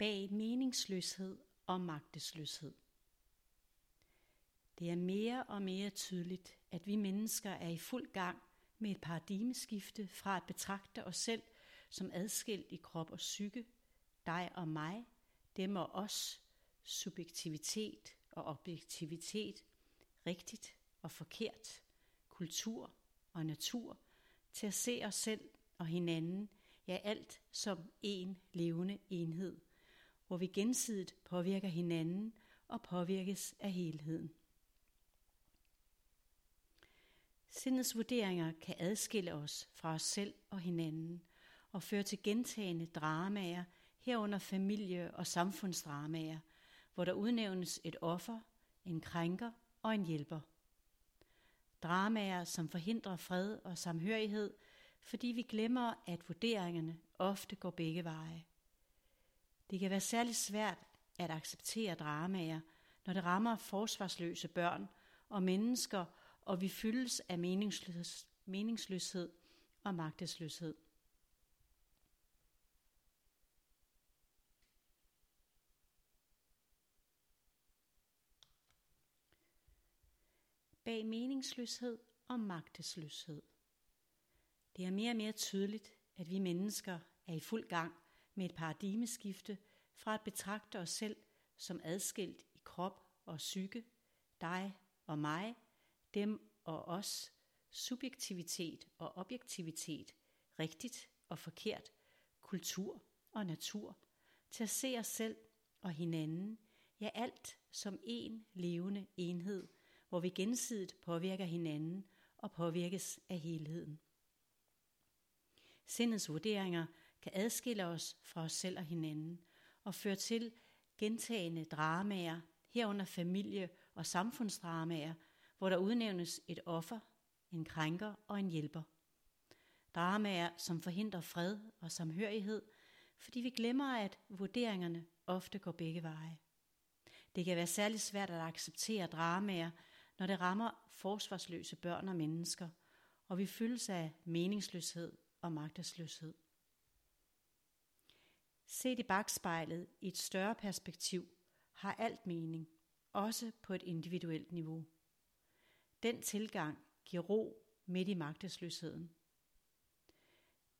bag meningsløshed og magtesløshed. Det er mere og mere tydeligt, at vi mennesker er i fuld gang med et paradigmeskifte fra at betragte os selv som adskilt i krop og psyke, dig og mig, dem og os, subjektivitet og objektivitet, rigtigt og forkert, kultur og natur, til at se os selv og hinanden, ja alt som en levende enhed, hvor vi gensidigt påvirker hinanden og påvirkes af helheden. Sindets vurderinger kan adskille os fra os selv og hinanden og føre til gentagende dramaer, herunder familie- og samfundsdramaer, hvor der udnævnes et offer, en krænker og en hjælper. Dramaer, som forhindrer fred og samhørighed, fordi vi glemmer, at vurderingerne ofte går begge veje. Det kan være særlig svært at acceptere dramaer, når det rammer forsvarsløse børn og mennesker, og vi fyldes af meningsløs, meningsløshed og magtesløshed. Bag meningsløshed og magtesløshed. Det er mere og mere tydeligt, at vi mennesker er i fuld gang med et paradigmeskifte fra at betragte os selv som adskilt i krop og psyke, dig og mig, dem og os, subjektivitet og objektivitet, rigtigt og forkert, kultur og natur, til at se os selv og hinanden, ja alt som en levende enhed, hvor vi gensidigt påvirker hinanden og påvirkes af helheden. Sindets vurderinger kan adskille os fra os selv og hinanden og føre til gentagende dramaer, herunder familie- og samfundsdramaer, hvor der udnævnes et offer, en krænker og en hjælper. Dramaer, som forhindrer fred og samhørighed, fordi vi glemmer, at vurderingerne ofte går begge veje. Det kan være særligt svært at acceptere dramaer, når det rammer forsvarsløse børn og mennesker, og vi fyldes af meningsløshed og magtesløshed. Set i bagspejlet i et større perspektiv har alt mening, også på et individuelt niveau. Den tilgang giver ro midt i magtesløsheden.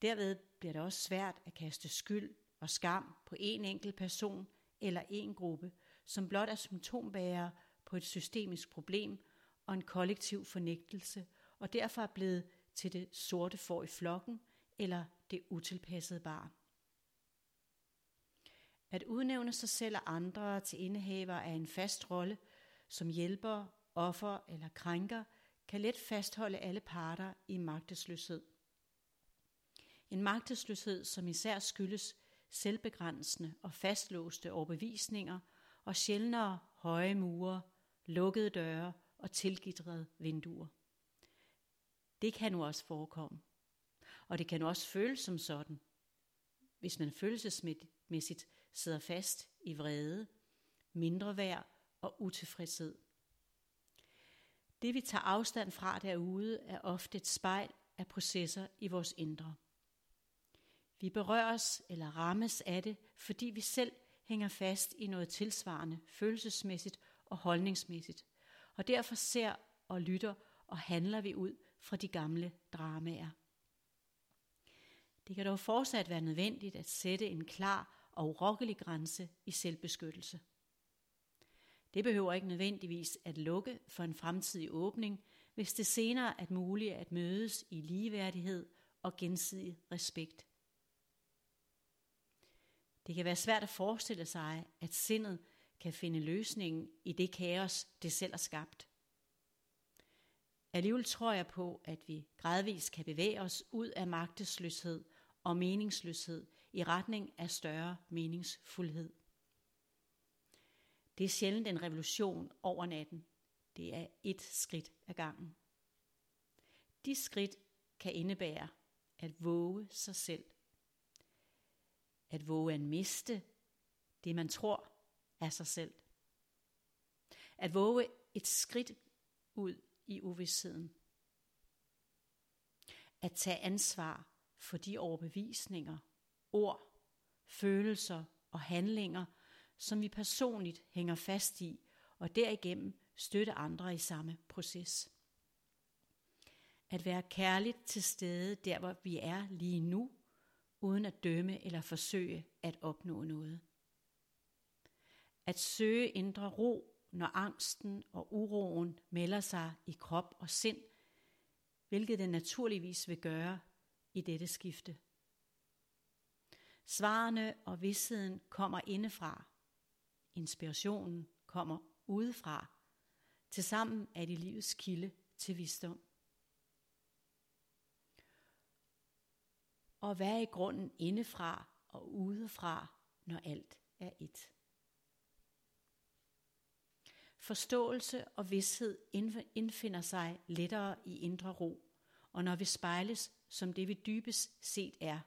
Derved bliver det også svært at kaste skyld og skam på en enkelt person eller en gruppe, som blot er symptombærere på et systemisk problem og en kollektiv fornægtelse, og derfor er blevet til det sorte får i flokken eller det utilpassede barn. At udnævne sig selv og andre til indehaver af en fast rolle, som hjælper, offer eller krænker, kan let fastholde alle parter i magtesløshed. En magtesløshed, som især skyldes selvbegrænsende og fastlåste overbevisninger og sjældnere høje mure, lukkede døre og tilgitrede vinduer. Det kan nu også forekomme. Og det kan også føles som sådan, hvis man følelsesmæssigt sidder fast i vrede, mindre værd og utilfredshed. Det vi tager afstand fra derude er ofte et spejl af processer i vores indre. Vi berøres eller rammes af det, fordi vi selv hænger fast i noget tilsvarende følelsesmæssigt og holdningsmæssigt, og derfor ser og lytter og handler vi ud fra de gamle dramaer. Det kan dog fortsat være nødvendigt at sætte en klar og urokkelig grænse i selvbeskyttelse. Det behøver ikke nødvendigvis at lukke for en fremtidig åbning, hvis det senere er muligt at mødes i ligeværdighed og gensidig respekt. Det kan være svært at forestille sig, at sindet kan finde løsningen i det kaos, det selv har skabt. Alligevel tror jeg på, at vi gradvist kan bevæge os ud af magtesløshed og meningsløshed i retning af større meningsfuldhed. Det er sjældent en revolution over natten. Det er et skridt ad gangen. De skridt kan indebære at våge sig selv. At våge at miste det, man tror er sig selv. At våge et skridt ud i uvidsheden. At tage ansvar for de overbevisninger, ord, følelser og handlinger, som vi personligt hænger fast i, og derigennem støtte andre i samme proces. At være kærligt til stede der, hvor vi er lige nu, uden at dømme eller forsøge at opnå noget. At søge indre ro, når angsten og uroen melder sig i krop og sind, hvilket den naturligvis vil gøre i dette skifte. Svarene og vidsheden kommer indefra. Inspirationen kommer udefra. Tilsammen er de livets kilde til visdom. Og hvad er i grunden indefra og udefra, når alt er et? Forståelse og vidshed indfinder sig lettere i indre ro, og når vi spejles som det vi dybest set er.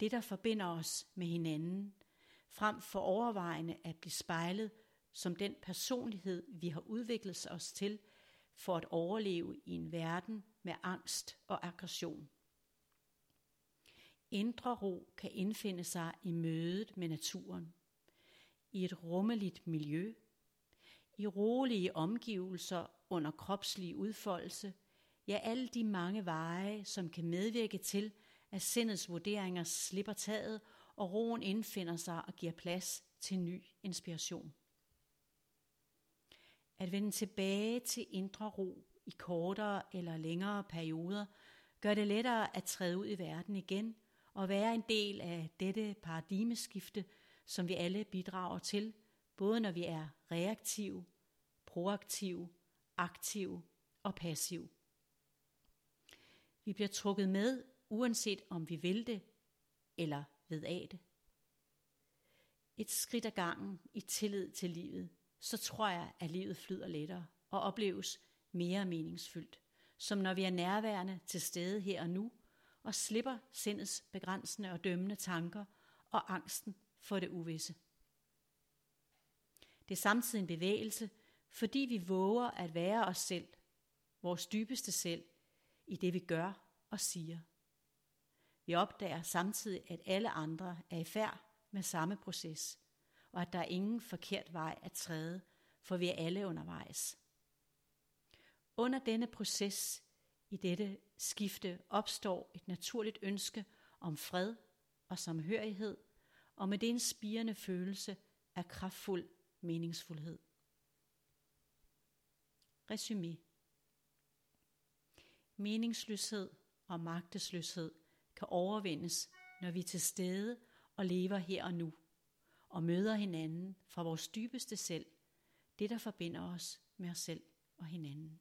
Det, der forbinder os med hinanden, frem for overvejende at blive spejlet som den personlighed, vi har udviklet os til for at overleve i en verden med angst og aggression. Indre ro kan indfinde sig i mødet med naturen, i et rummeligt miljø, i rolige omgivelser under kropslig udfoldelse, ja alle de mange veje, som kan medvirke til, at sindets vurderinger slipper taget, og roen indfinder sig og giver plads til ny inspiration. At vende tilbage til indre ro i kortere eller længere perioder, gør det lettere at træde ud i verden igen og være en del af dette paradigmeskifte, som vi alle bidrager til, både når vi er reaktive, proaktive, aktive og passive. Vi bliver trukket med, uanset om vi vil det eller ved af det. Et skridt ad gangen i tillid til livet, så tror jeg, at livet flyder lettere og opleves mere meningsfyldt, som når vi er nærværende til stede her og nu, og slipper sindets begrænsende og dømmende tanker og angsten for det uvisse. Det er samtidig en bevægelse, fordi vi våger at være os selv, vores dybeste selv, i det vi gør og siger. Vi opdager samtidig, at alle andre er i færd med samme proces, og at der er ingen forkert vej at træde, for vi er alle undervejs. Under denne proces, i dette skifte, opstår et naturligt ønske om fred og samhørighed, og med det en spirende følelse af kraftfuld meningsfuldhed. Resumé Meningsløshed og magtesløshed kan overvindes, når vi er til stede og lever her og nu, og møder hinanden fra vores dybeste selv, det der forbinder os med os selv og hinanden.